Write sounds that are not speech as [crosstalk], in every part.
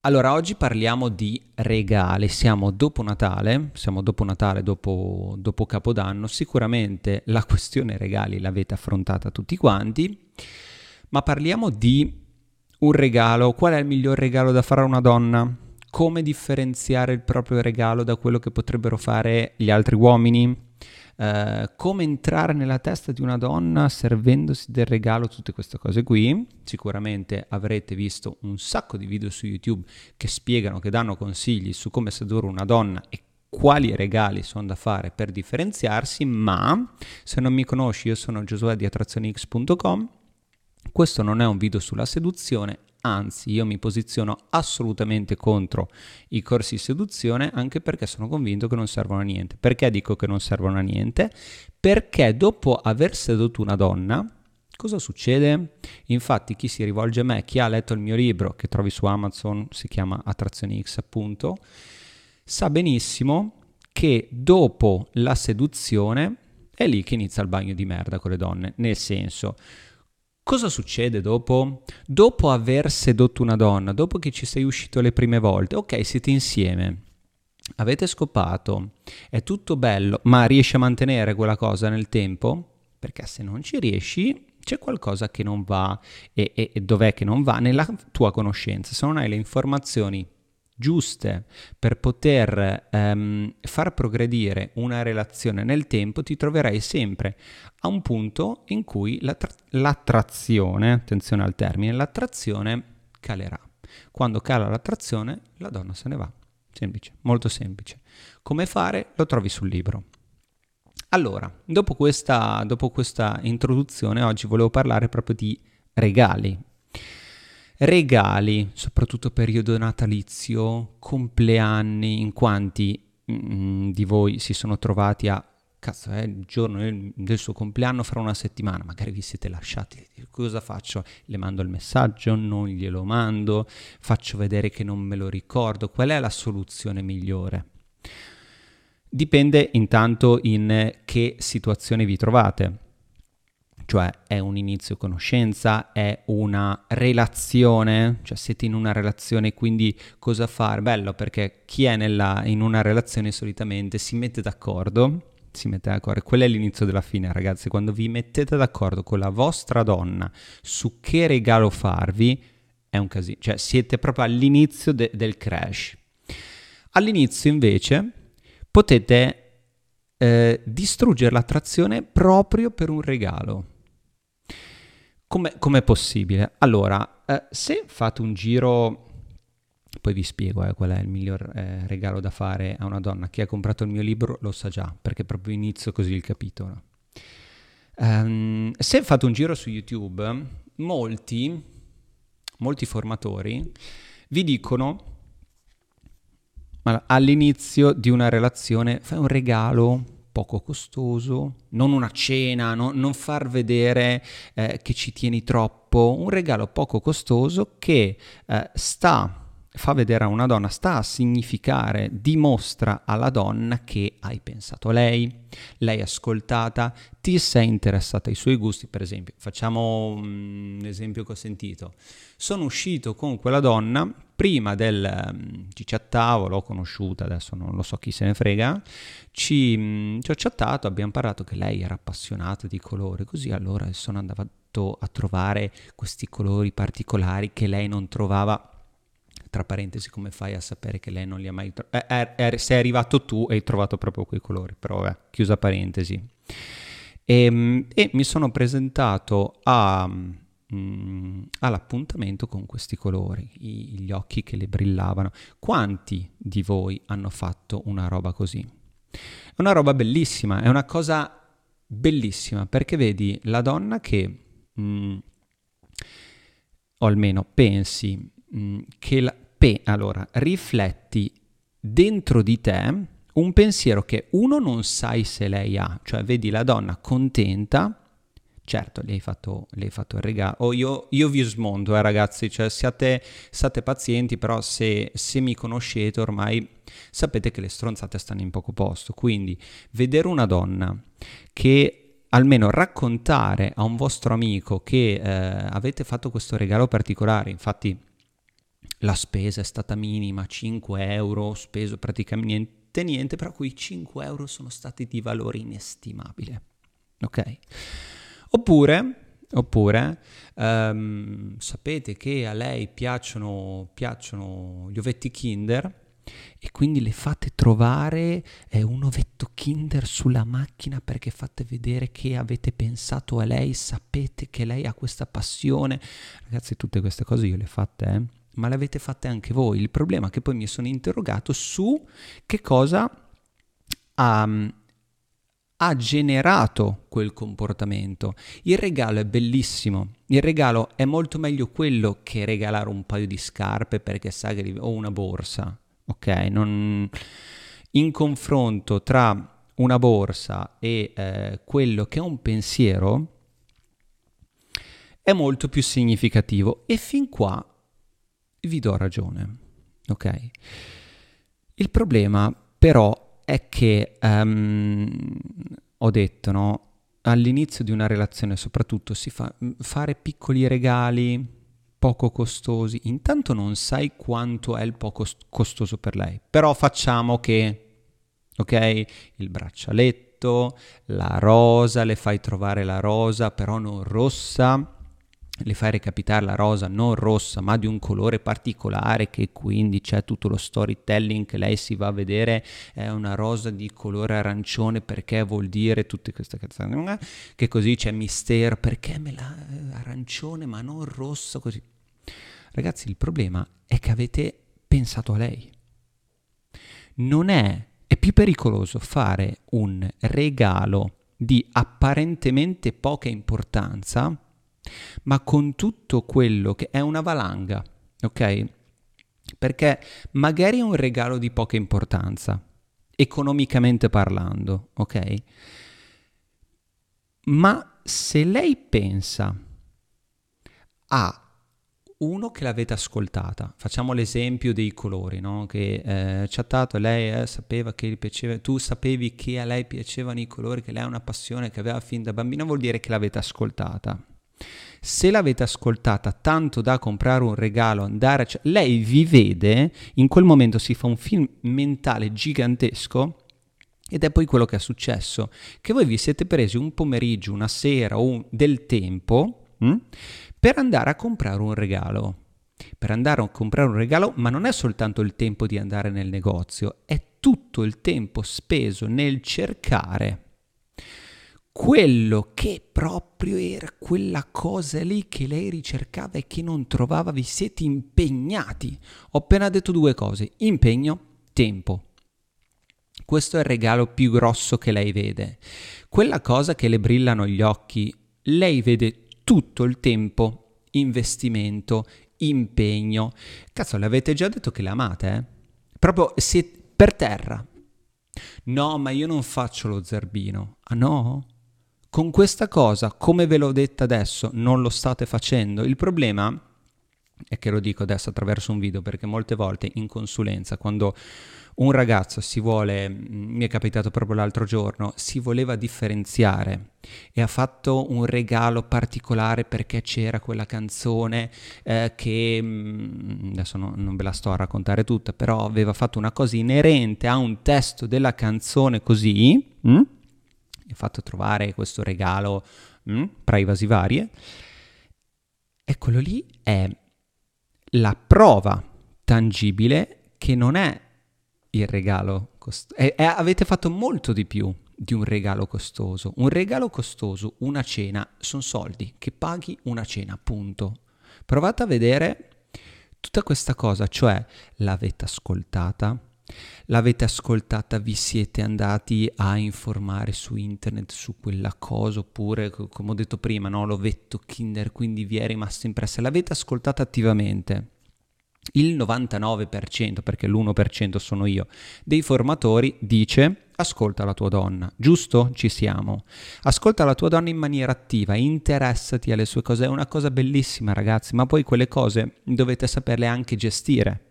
Allora, oggi parliamo di regali. Siamo dopo Natale, siamo dopo Natale, dopo, dopo, Capodanno. Sicuramente la questione regali l'avete affrontata tutti quanti, ma parliamo di un regalo. Qual è il miglior regalo da fare a una donna? Come differenziare il proprio regalo da quello che potrebbero fare gli altri uomini? Uh, come entrare nella testa di una donna servendosi del regalo, tutte queste cose qui. Sicuramente avrete visto un sacco di video su YouTube che spiegano, che danno consigli su come sedurre una donna e quali regali sono da fare per differenziarsi, ma se non mi conosci io sono Giosuè di attrazionix.com. Questo non è un video sulla seduzione, anzi io mi posiziono assolutamente contro i corsi di seduzione anche perché sono convinto che non servono a niente. Perché dico che non servono a niente? Perché dopo aver sedotto una donna, cosa succede? Infatti chi si rivolge a me, chi ha letto il mio libro che trovi su Amazon, si chiama Attrazione X appunto, sa benissimo che dopo la seduzione è lì che inizia il bagno di merda con le donne, nel senso Cosa succede dopo? Dopo aver sedotto una donna, dopo che ci sei uscito le prime volte, ok, siete insieme, avete scopato, è tutto bello, ma riesci a mantenere quella cosa nel tempo? Perché se non ci riesci, c'è qualcosa che non va e, e, e dov'è che non va nella tua conoscenza. Se non hai le informazioni giuste per poter ehm, far progredire una relazione nel tempo, ti troverai sempre a un punto in cui l'attra- l'attrazione, attenzione al termine, l'attrazione calerà. Quando cala l'attrazione, la donna se ne va. Semplice, molto semplice. Come fare? Lo trovi sul libro. Allora, dopo questa, dopo questa introduzione, oggi volevo parlare proprio di regali, Regali, soprattutto periodo natalizio, compleanni, in quanti mm, di voi si sono trovati a cazzo, è il giorno del suo compleanno fra una settimana, magari vi siete lasciati, cosa faccio? Le mando il messaggio, non glielo mando, faccio vedere che non me lo ricordo, qual è la soluzione migliore? Dipende intanto in che situazione vi trovate cioè è un inizio conoscenza, è una relazione, cioè siete in una relazione, quindi cosa fare? Bello perché chi è nella, in una relazione solitamente si mette d'accordo, si mette d'accordo, quello è l'inizio della fine ragazzi, quando vi mettete d'accordo con la vostra donna su che regalo farvi, è un casino, cioè siete proprio all'inizio de- del crash. All'inizio invece potete eh, distruggere l'attrazione proprio per un regalo. Com'è possibile? Allora, eh, se fate un giro, poi vi spiego eh, qual è il miglior eh, regalo da fare a una donna. Chi ha comprato il mio libro lo sa già, perché proprio inizio così il capitolo. Um, se fate un giro su YouTube, molti, molti formatori vi dicono all'inizio di una relazione fai un regalo poco costoso, non una cena, no, non far vedere eh, che ci tieni troppo, un regalo poco costoso che eh, sta fa vedere a una donna, sta a significare, dimostra alla donna che hai pensato a lei, l'hai ascoltata, ti sei interessata ai suoi gusti, per esempio. Facciamo un esempio che ho sentito. Sono uscito con quella donna, prima del... Mm, ci chattavo, conosciuta, adesso non lo so chi se ne frega, ci, mm, ci ho chattato, abbiamo parlato che lei era appassionata di colore, così allora sono andato a trovare questi colori particolari che lei non trovava tra parentesi come fai a sapere che lei non li ha mai trovati? Eh, eh, sei arrivato tu e hai trovato proprio quei colori, però vabbè, chiusa parentesi. E, ehm, e mi sono presentato a, mm, all'appuntamento con questi colori, i, gli occhi che le brillavano. Quanti di voi hanno fatto una roba così? È una roba bellissima, è una cosa bellissima perché vedi la donna che... Mm, o almeno pensi Mm, che la, pe, allora, rifletti dentro di te un pensiero che uno non sai se lei ha, cioè vedi la donna contenta, Certo, le hai fatto, le hai fatto il regalo. Oh, io, io, vi smondo, eh, ragazzi, cioè siate, siate pazienti, però se, se, mi conoscete ormai sapete che le stronzate stanno in poco posto. Quindi vedere una donna che almeno raccontare a un vostro amico che eh, avete fatto questo regalo particolare, infatti la spesa è stata minima, 5 euro, ho speso praticamente niente, però quei 5 euro sono stati di valore inestimabile. Ok? Oppure, oppure um, sapete che a lei piacciono, piacciono gli ovetti Kinder e quindi le fate trovare eh, un ovetto Kinder sulla macchina perché fate vedere che avete pensato a lei, sapete che lei ha questa passione. Ragazzi, tutte queste cose io le ho fatte, eh? ma le avete fatte anche voi. Il problema è che poi mi sono interrogato su che cosa ha ha generato quel comportamento. Il regalo è bellissimo, il regalo è molto meglio quello che regalare un paio di scarpe perché sa che o una borsa, ok? Non... In confronto tra una borsa e eh, quello che è un pensiero è molto più significativo e fin qua vi do ragione, ok? Il problema però è che um, ho detto, no? All'inizio di una relazione soprattutto si fa fare piccoli regali poco costosi. Intanto non sai quanto è il poco costoso per lei, però facciamo che, ok, il braccialetto, la rosa, le fai trovare la rosa, però non rossa le fai recapitare la rosa non rossa ma di un colore particolare che quindi c'è tutto lo storytelling che lei si va a vedere. È una rosa di colore arancione perché vuol dire tutte queste cazzate che così c'è mistero perché me la eh, arancione ma non rosso così. Ragazzi il problema è che avete pensato a lei. Non è è più pericoloso fare un regalo di apparentemente poca importanza ma con tutto quello che è una valanga, ok? Perché magari è un regalo di poca importanza, economicamente parlando, ok? Ma se lei pensa a uno che l'avete ascoltata, facciamo l'esempio dei colori, no? che eh, chattato, lei eh, sapeva che gli piaceva, tu sapevi che a lei piacevano i colori, che lei ha una passione che aveva fin da bambina, vuol dire che l'avete ascoltata. Se l'avete ascoltata tanto da comprare un regalo, andare a... C- lei vi vede, in quel momento si fa un film mentale gigantesco ed è poi quello che è successo, che voi vi siete presi un pomeriggio, una sera o un, del tempo mh, hm, per andare a comprare un regalo. Per andare a comprare un regalo, ma non è soltanto il tempo di andare nel negozio, è tutto il tempo speso nel cercare quello che proprio era quella cosa lì che lei ricercava e che non trovava, vi siete impegnati. Ho appena detto due cose, impegno, tempo. Questo è il regalo più grosso che lei vede. Quella cosa che le brillano gli occhi, lei vede tutto il tempo, investimento, impegno. Cazzo, le avete già detto che le amate, eh? Proprio siete per terra. No, ma io non faccio lo zerbino. Ah no? Con questa cosa, come ve l'ho detta adesso, non lo state facendo. Il problema è che lo dico adesso attraverso un video perché molte volte in consulenza, quando un ragazzo si vuole, mi è capitato proprio l'altro giorno, si voleva differenziare e ha fatto un regalo particolare perché c'era quella canzone eh, che, mm, adesso no, non ve la sto a raccontare tutta, però aveva fatto una cosa inerente a un testo della canzone così. Hm? Mi ha fatto trovare questo regalo, mh, mm, privacy varie, e quello lì è la prova tangibile che non è il regalo costoso. avete fatto molto di più di un regalo costoso. Un regalo costoso, una cena, sono soldi che paghi una cena, punto. Provate a vedere tutta questa cosa, cioè l'avete ascoltata, L'avete ascoltata, vi siete andati a informare su internet su quella cosa, oppure, come ho detto prima, no, l'ovetto Kinder, quindi vi è rimasto impressa. L'avete ascoltata attivamente. il 99%, perché l'1% sono io, dei formatori dice ascolta la tua donna, giusto? Ci siamo. Ascolta la tua donna in maniera attiva, interessati alle sue cose, è una cosa bellissima ragazzi, ma poi quelle cose dovete saperle anche gestire.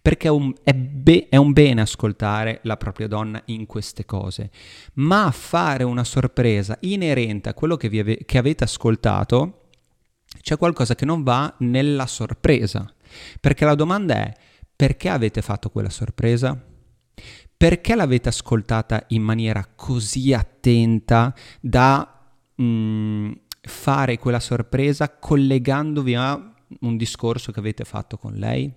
Perché è un, è, be- è un, bene ascoltare la propria donna in queste cose, ma fare una sorpresa inerente a quello che, ave- che avete ascoltato, c'è qualcosa che non va nella sorpresa. Perché la domanda è perché avete fatto quella sorpresa? Perché l'avete ascoltata in maniera così attenta da mh, mm, fare quella sorpresa collegandovi a un discorso che avete fatto con lei?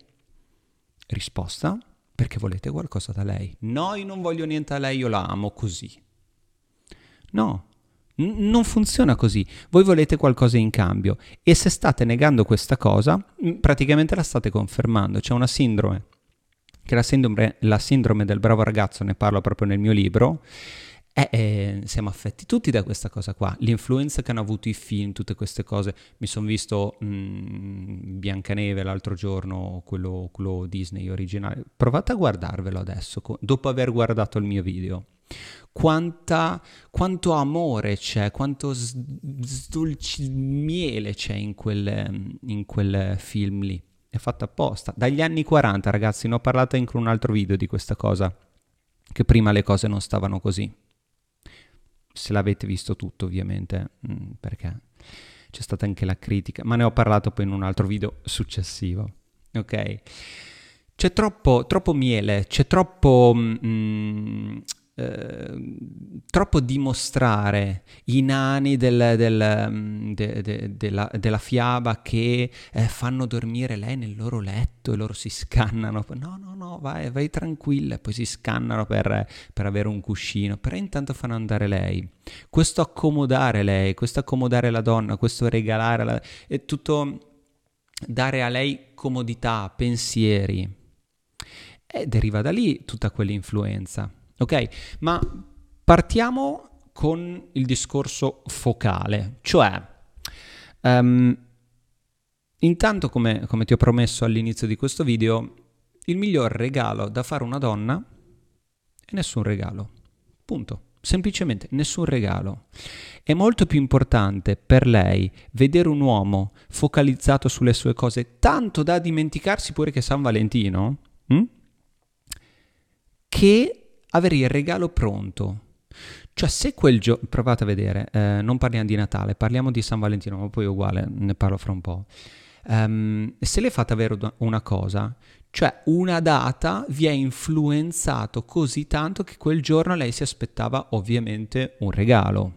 Risposta, perché volete qualcosa da lei. No, io non voglio niente da lei, io la amo così. No, n- non funziona così. Voi volete qualcosa in cambio e se state negando questa cosa, praticamente la state confermando. C'è una sindrome, che è la sindrome, la sindrome del bravo ragazzo, ne parlo proprio nel mio libro, eh, eh, siamo affetti tutti da questa cosa qua, l'influenza che hanno avuto i film, tutte queste cose. Mi sono visto mh, mm, Biancaneve l'altro giorno, quello, quello, Disney originale. Provate a guardarvelo adesso, co- dopo aver guardato il mio video. Quanta, quanto amore c'è, quanto sdolci miele c'è in quel, in quel film lì. È fatto apposta. Dagli anni 40, ragazzi, ne ho parlato anche in un altro video di questa cosa, che prima le cose non stavano così se l'avete visto tutto ovviamente, mm, perché c'è stata anche la critica, ma ne ho parlato poi in un altro video successivo. Ok? C'è troppo, troppo miele, c'è troppo mm, Ehm, troppo dimostrare i nani del, del, mm, de, de, della, della, fiaba che eh, fanno dormire lei nel loro letto e loro si scannano. No, no, no, vai, vai tranquilla. Poi si scannano per, per avere un cuscino, però intanto fanno andare lei. Questo accomodare lei, questo accomodare la donna, questo regalare, la, è tutto dare a lei comodità, pensieri. E deriva da lì tutta quell'influenza. Ok? Ma partiamo con il discorso focale, cioè um, intanto come, come ti ho promesso all'inizio di questo video, il miglior regalo da fare a una donna è nessun regalo. Punto. Semplicemente nessun regalo. È molto più importante per lei vedere un uomo focalizzato sulle sue cose, tanto da dimenticarsi pure che è San Valentino, hm? che avere il regalo pronto. Cioè, se quel giorno, provate a vedere, eh, non parliamo di Natale, parliamo di San Valentino, ma poi uguale, ne parlo fra un po'. Um, se le fate avere una cosa, cioè una data vi ha influenzato così tanto che quel giorno lei si aspettava ovviamente un regalo.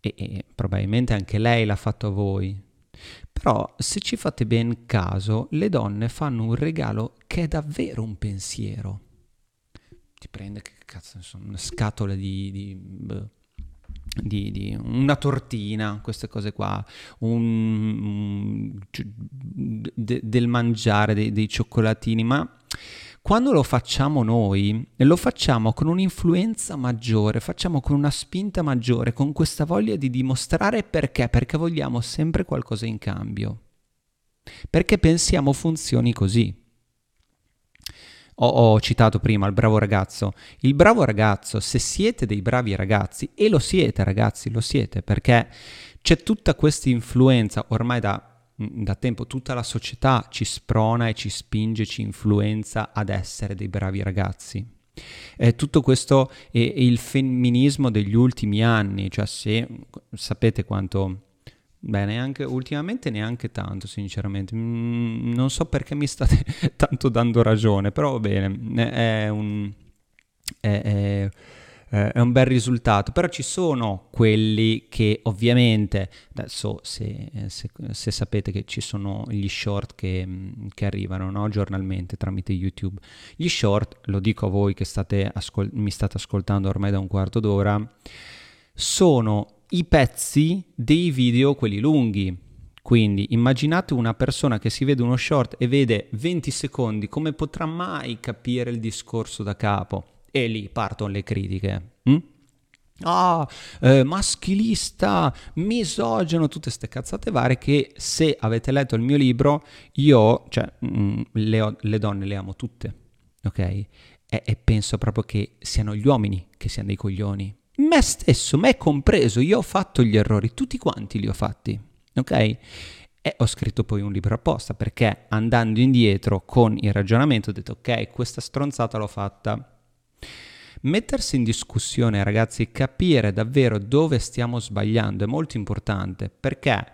E, e probabilmente anche lei l'ha fatto a voi. Però se ci fate ben caso, le donne fanno un regalo che è davvero un pensiero ti prende, che cazzo, insomma, una scatola di, di, di, di, una tortina, queste cose qua, un, un, de, del mangiare, dei, dei cioccolatini, ma quando lo facciamo noi, lo facciamo con un'influenza maggiore, facciamo con una spinta maggiore, con questa voglia di dimostrare perché, perché vogliamo sempre qualcosa in cambio, perché pensiamo funzioni così ho, ho, citato prima il bravo ragazzo. Il bravo ragazzo, se siete dei bravi ragazzi, e lo siete ragazzi, lo siete, perché c'è tutta questa influenza ormai da, da tempo, tutta la società ci sprona e ci spinge, ci influenza ad essere dei bravi ragazzi. Eh, tutto questo è, è, il femminismo degli ultimi anni, cioè se sapete quanto Beh, neanche, ultimamente neanche tanto, sinceramente. Mm, non so perché mi state [laughs] tanto dando ragione, però va bene, è un, è, è, è un, bel risultato. Però ci sono quelli che ovviamente, adesso se, se, se sapete che ci sono gli short che, che arrivano no? giornalmente tramite YouTube, gli short, lo dico a voi che state ascol- mi state ascoltando ormai da un quarto d'ora, sono i pezzi dei video, quelli lunghi. Quindi immaginate una persona che si vede uno short e vede 20 secondi, come potrà mai capire il discorso da capo? E lì partono le critiche. Hm? ah, eh, maschilista, misogeno, tutte queste cazzate varie che se avete letto il mio libro, io, cioè, mh, mm, le, le, donne le amo tutte, ok? E, e, penso proprio che siano gli uomini che siano dei coglioni. Me stesso, me compreso, io ho fatto gli errori, tutti quanti li ho fatti, ok? E ho scritto poi un libro apposta perché andando indietro con il ragionamento ho detto ok, questa stronzata l'ho fatta Mettersi in discussione, ragazzi, capire davvero dove stiamo sbagliando è molto importante perché,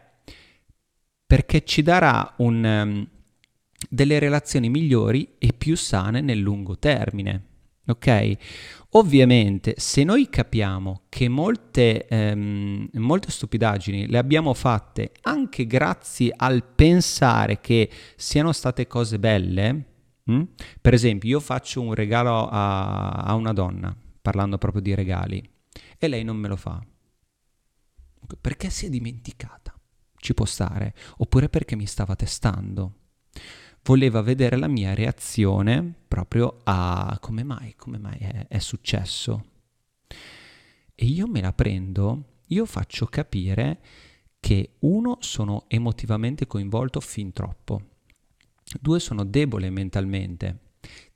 perché ci darà un, um, delle relazioni migliori e più sane nel lungo termine. Ok? Ovviamente, se noi capiamo che molte, ehm, molte stupidaggini le abbiamo fatte anche grazie al pensare che siano state cose belle, Mm? Per esempio, io faccio un regalo a, a, una donna, parlando proprio di regali, e lei non me lo fa. Perché si è dimenticata? Ci può stare. Oppure perché mi stava testando. Voleva vedere la mia reazione proprio a come mai, come mai è, è successo. E io me la prendo, io faccio capire che uno sono emotivamente coinvolto fin troppo Due, sono debole mentalmente.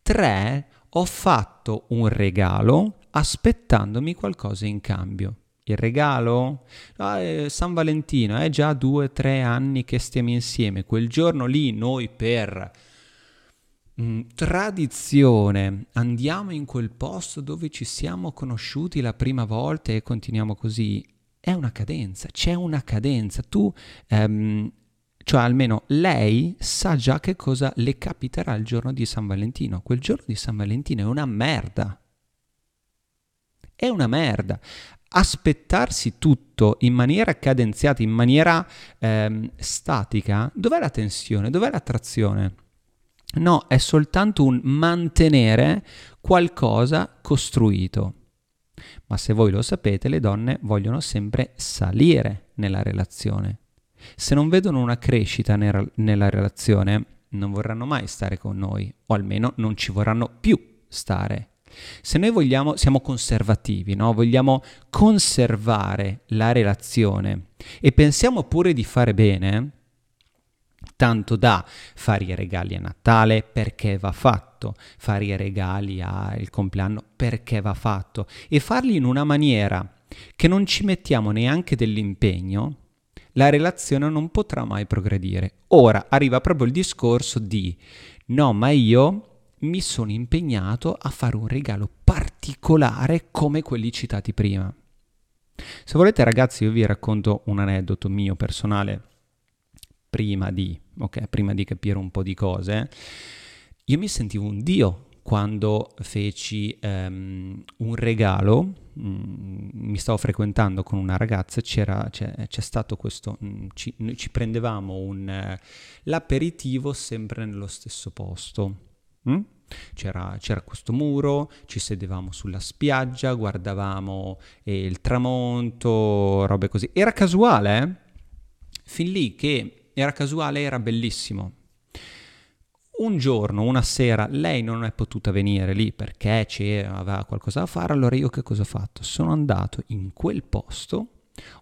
Tre, ho fatto un regalo aspettandomi qualcosa in cambio. Il regalo? Ah, eh, San Valentino, è già due o tre anni che stiamo insieme. Quel giorno lì noi per mh, mm, tradizione andiamo in quel posto dove ci siamo conosciuti la prima volta e continuiamo così. È una cadenza, c'è una cadenza. Tu ehm, cioè almeno lei sa già che cosa le capiterà il giorno di San Valentino. Quel giorno di San Valentino è una merda. È una merda. Aspettarsi tutto in maniera cadenziata, in maniera ehm, statica, dov'è la tensione? Dov'è l'attrazione? No, è soltanto un mantenere qualcosa costruito. Ma se voi lo sapete, le donne vogliono sempre salire nella relazione se non vedono una crescita nera, nella relazione, non vorranno mai stare con noi, o almeno non ci vorranno più stare. Se noi vogliamo, siamo conservativi, no? vogliamo conservare la relazione e pensiamo pure di fare bene, tanto da fare i regali a Natale perché va fatto, fare i regali al compleanno perché va fatto e farli in una maniera che non ci mettiamo neanche dell'impegno, la relazione non potrà mai progredire. Ora arriva proprio il discorso di no, ma io mi sono impegnato a fare un regalo particolare come quelli citati prima. Se volete ragazzi io vi racconto un aneddoto mio personale prima di, okay, prima di capire un po' di cose. Io mi sentivo un dio quando feci um, un regalo, um, mi stavo frequentando con una ragazza, c'era, c'è, c'è stato questo, um, ci, ci, prendevamo un, uh, l'aperitivo sempre nello stesso posto. Mm? C'era, c'era, questo muro, ci sedevamo sulla spiaggia, guardavamo eh, il tramonto, robe così. Era casuale, eh? Fin lì che era casuale, era bellissimo. Un giorno, una sera, lei non è potuta venire lì perché aveva qualcosa da fare, allora io che cosa ho fatto? Sono andato in quel posto,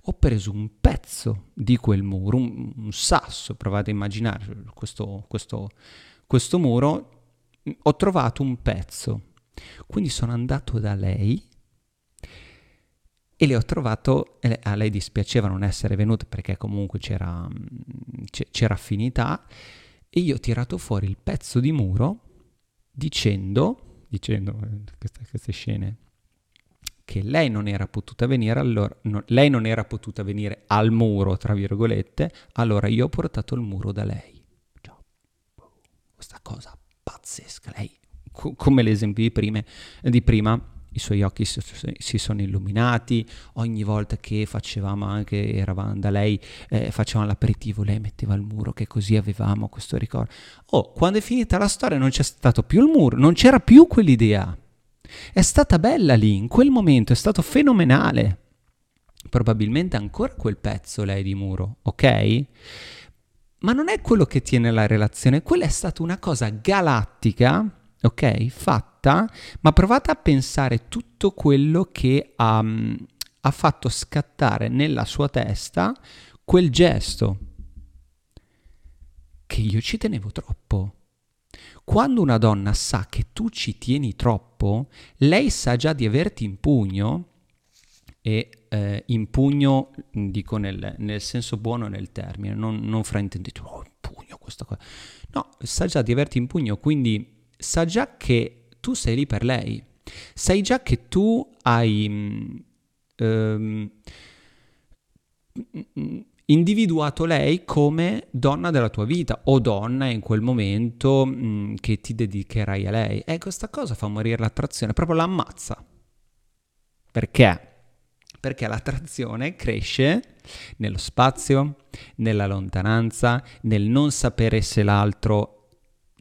ho preso un pezzo di quel muro, un, un sasso, provate a immaginare questo, questo, questo muro, ho trovato un pezzo. Quindi sono andato da lei e le ho trovato, a lei dispiaceva non essere venuta perché comunque c'era, c'era affinità, e io ho tirato fuori il pezzo di muro dicendo, dicendo eh, queste, queste scene, che lei non era potuta venire, allora, no, lei non era potuta venire al muro, tra virgolette, allora io ho portato il muro da lei. Pazzesca, lei, co- come l'esempio di, prime, di prima, i suoi occhi si sono illuminati, ogni volta che facevamo anche, eravamo da lei, eh, facevamo l'aperitivo, lei metteva il muro, che così avevamo questo ricordo. Oh, quando è finita la storia non c'è stato più il muro, non c'era più quell'idea. È stata bella lì, in quel momento, è stato fenomenale. Probabilmente ancora quel pezzo lei di muro, ok? Ma non è quello che tiene la relazione, quella è stata una cosa galattica, ok? Fatta ma provate a pensare tutto quello che ha, ha fatto scattare nella sua testa quel gesto che io ci tenevo troppo. Quando una donna sa che tu ci tieni troppo, lei sa già di averti in pugno e eh, in pugno dico nel, nel, senso buono nel termine, non, non fraintendete, oh, in pugno questa cosa. No, sa già di averti in pugno, quindi sa già che tu sei lì per lei. Sai già che tu hai... Um, individuato lei come donna della tua vita o donna in quel momento mm, che ti dedicherai a lei. E questa cosa fa morire l'attrazione, proprio l'ammazza. Perché? Perché l'attrazione cresce nello spazio, nella lontananza, nel non sapere se l'altro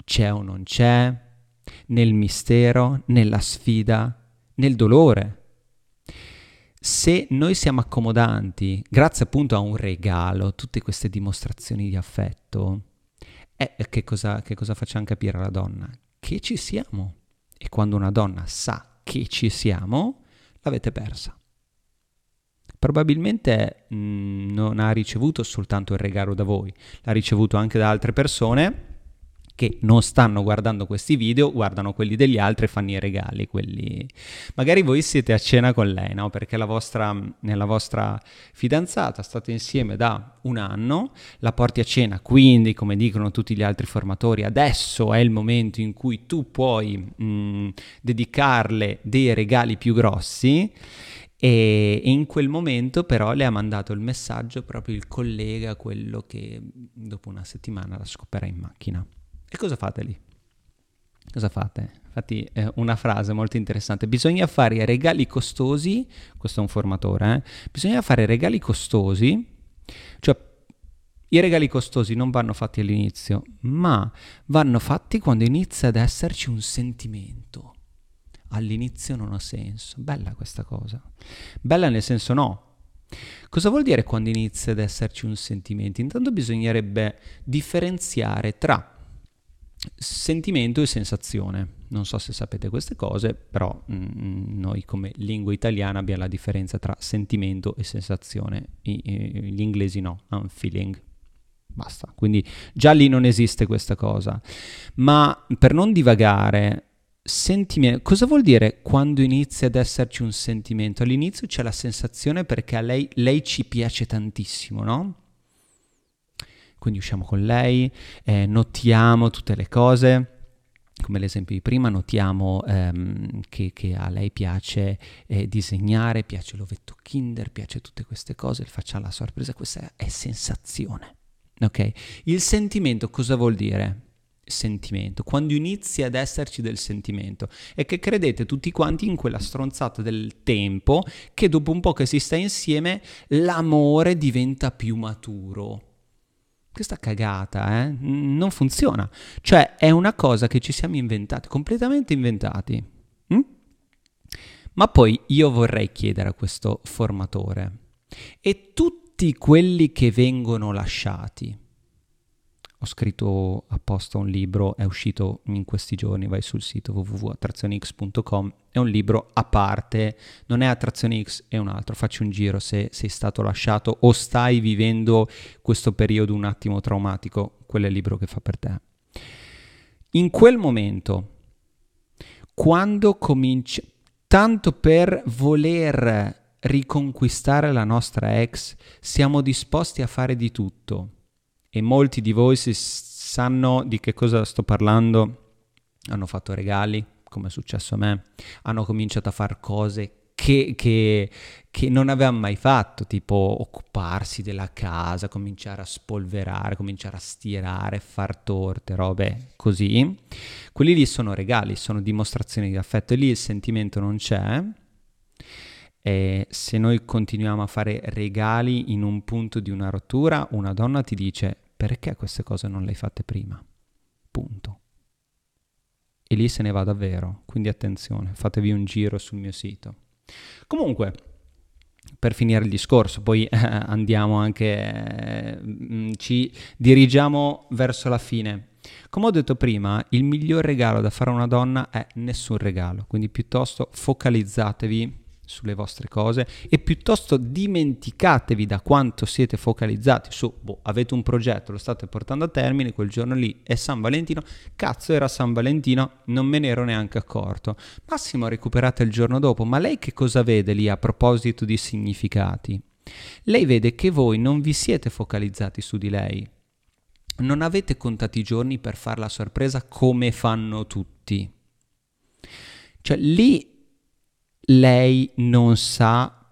c'è o non c'è, nel mistero, nella sfida, nel dolore se noi siamo accomodanti, grazie appunto a un regalo, tutte queste dimostrazioni di affetto, eh, che, cosa, che cosa facciamo capire alla donna? Che ci siamo. E quando una donna sa che ci siamo, l'avete persa. Probabilmente mh, mm, non ha ricevuto soltanto il regalo da voi, l'ha ricevuto anche da altre persone che non stanno guardando questi video, guardano quelli degli altri e fanno i regali, quelli... Magari voi siete a cena con lei, no? Perché la vostra, la vostra fidanzata, state insieme da un anno, la porti a cena, quindi come dicono tutti gli altri formatori, adesso è il momento in cui tu puoi mh, dedicarle dei regali più grossi e in quel momento però le ha mandato il messaggio proprio il collega, quello che dopo una settimana la scoperà in macchina. E cosa fate lì? Cosa fate? Infatti è una frase molto interessante. Bisogna fare regali costosi, questo è un formatore, eh? bisogna fare regali costosi, cioè i regali costosi non vanno fatti all'inizio, ma vanno fatti quando inizia ad esserci un sentimento. All'inizio non ha senso. Bella questa cosa. Bella nel senso no. Cosa vuol dire quando inizia ad esserci un sentimento? Intanto bisognerebbe differenziare tra sentimento e sensazione. Non so se sapete queste cose, però mh, mm, noi come lingua italiana abbiamo la differenza tra sentimento e sensazione. I, i, gli inglesi no, un feeling. Basta, quindi già lì non esiste questa cosa. Ma per non divagare, sentimento, cosa vuol dire quando inizia ad esserci un sentimento? All'inizio c'è la sensazione perché a lei, lei ci piace tantissimo, no? Quindi usciamo con lei, eh, notiamo tutte le cose, come l'esempio di prima, notiamo ehm, che, che, a lei piace eh, disegnare, piace l'ovetto Kinder, piace tutte queste cose, facciamo la sorpresa, questa è sensazione. Ok? Il sentimento cosa vuol dire? Sentimento, quando inizia ad esserci del sentimento, è che credete tutti quanti in quella stronzata del tempo che dopo un po' che si sta insieme l'amore diventa più maturo questa cagata, eh? Non funziona. Cioè, è una cosa che ci siamo inventati, completamente inventati. Mm? Ma poi io vorrei chiedere a questo formatore, e tutti quelli che vengono lasciati, ho scritto apposta un libro, è uscito in questi giorni, vai sul sito www.attrazionix.com, è un libro a parte, non è Attrazione X, è un altro, facci un giro se sei stato lasciato o stai vivendo questo periodo un attimo traumatico, quello è il libro che fa per te. In quel momento, quando cominci, tanto per voler riconquistare la nostra ex, siamo disposti a fare di tutto e molti di voi si sanno di che cosa sto parlando, hanno fatto regali, come è successo a me, hanno cominciato a fare cose che, che, che, non avevano mai fatto, tipo occuparsi della casa, cominciare a spolverare, cominciare a stirare, far torte, robe così. Quelli lì sono regali, sono dimostrazioni di affetto e lì il sentimento non c'è. E se noi continuiamo a fare regali in un punto di una rottura, una donna ti dice perché queste cose non le hai fatte prima? Punto. E lì se ne va davvero, quindi attenzione, fatevi un giro sul mio sito. Comunque, per finire il discorso, poi eh, [laughs] andiamo anche, eh, ci dirigiamo verso la fine. Come ho detto prima, il miglior regalo da fare a una donna è nessun regalo, quindi piuttosto focalizzatevi sulle vostre cose e piuttosto dimenticatevi da quanto siete focalizzati su, boh, avete un progetto, lo state portando a termine, quel giorno lì è San Valentino, cazzo era San Valentino, non me ne ero neanche accorto. Massimo recuperate il giorno dopo, ma lei che cosa vede lì a proposito di significati? Lei vede che voi non vi siete focalizzati su di lei, non avete contato i giorni per fare la sorpresa come fanno tutti. Cioè lì lei non sa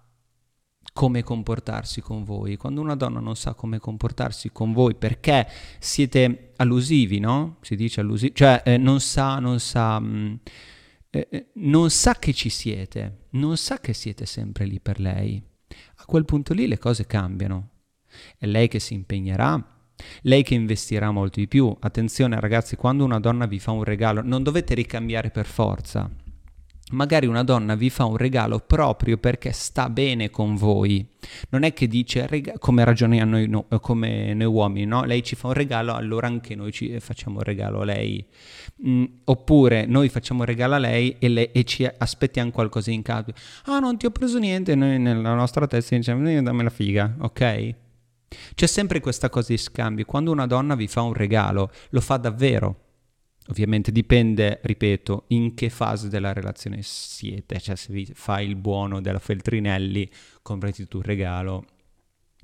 come comportarsi con voi. Quando una donna non sa come comportarsi con voi perché siete allusivi, no? Si dice allusivi, cioè eh, non sa, non sa, mh, mm, eh, eh, non sa che ci siete, non sa che siete sempre lì per lei. A quel punto lì le cose cambiano. È lei che si impegnerà, lei che investirà molto di più. Attenzione ragazzi, quando una donna vi fa un regalo, non dovete ricambiare per forza magari una donna vi fa un regalo proprio perché sta bene con voi. Non è che dice come ragioniamo noi, no, come noi uomini, no? Lei ci fa un regalo, allora anche noi ci facciamo un regalo a lei. Mm, oppure noi facciamo un regalo a lei e, le, e, ci aspettiamo qualcosa in cambio. Ah, non ti ho preso niente, noi nella nostra testa diciamo eh, dammi la figa, ok? C'è sempre questa cosa di scambio. Quando una donna vi fa un regalo, lo fa davvero Ovviamente dipende, ripeto, in che fase della relazione siete, cioè se vi fai il buono della Feltrinelli, comprati tu un regalo,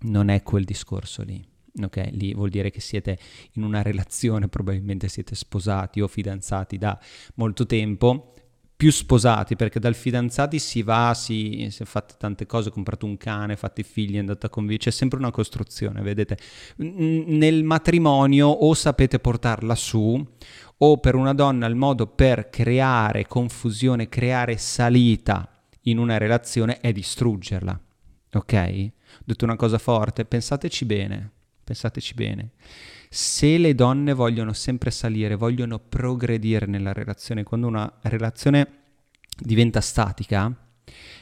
non è quel discorso lì. Ok, lì vuol dire che siete in una relazione, probabilmente siete sposati o fidanzati da molto tempo, più sposati, perché dal fidanzati si va, si, si fate tante cose, comprate un cane, fate figli, andate a convivere, c'è sempre una costruzione, vedete? Nel matrimonio o sapete portarla su o per una donna il modo per creare confusione, creare salita in una relazione è distruggerla. Ok? Ho detto una cosa forte, pensateci bene, pensateci bene. Se le donne vogliono sempre salire, vogliono progredire nella relazione, quando una relazione diventa statica,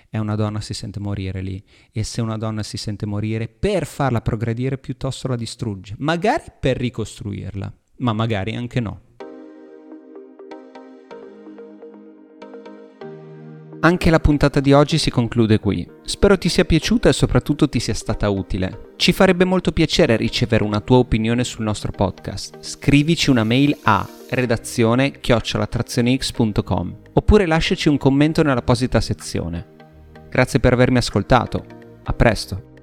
è una donna si sente morire lì e se una donna si sente morire per farla progredire piuttosto la distrugge, magari per ricostruirla, ma magari anche no. Anche la puntata di oggi si conclude qui. Spero ti sia piaciuta e soprattutto ti sia stata utile. Ci farebbe molto piacere ricevere una tua opinione sul nostro podcast. Scrivici una mail a redazione chiocciolatrazionix.com oppure lasciaci un commento nell'apposita sezione. Grazie per avermi ascoltato. A presto.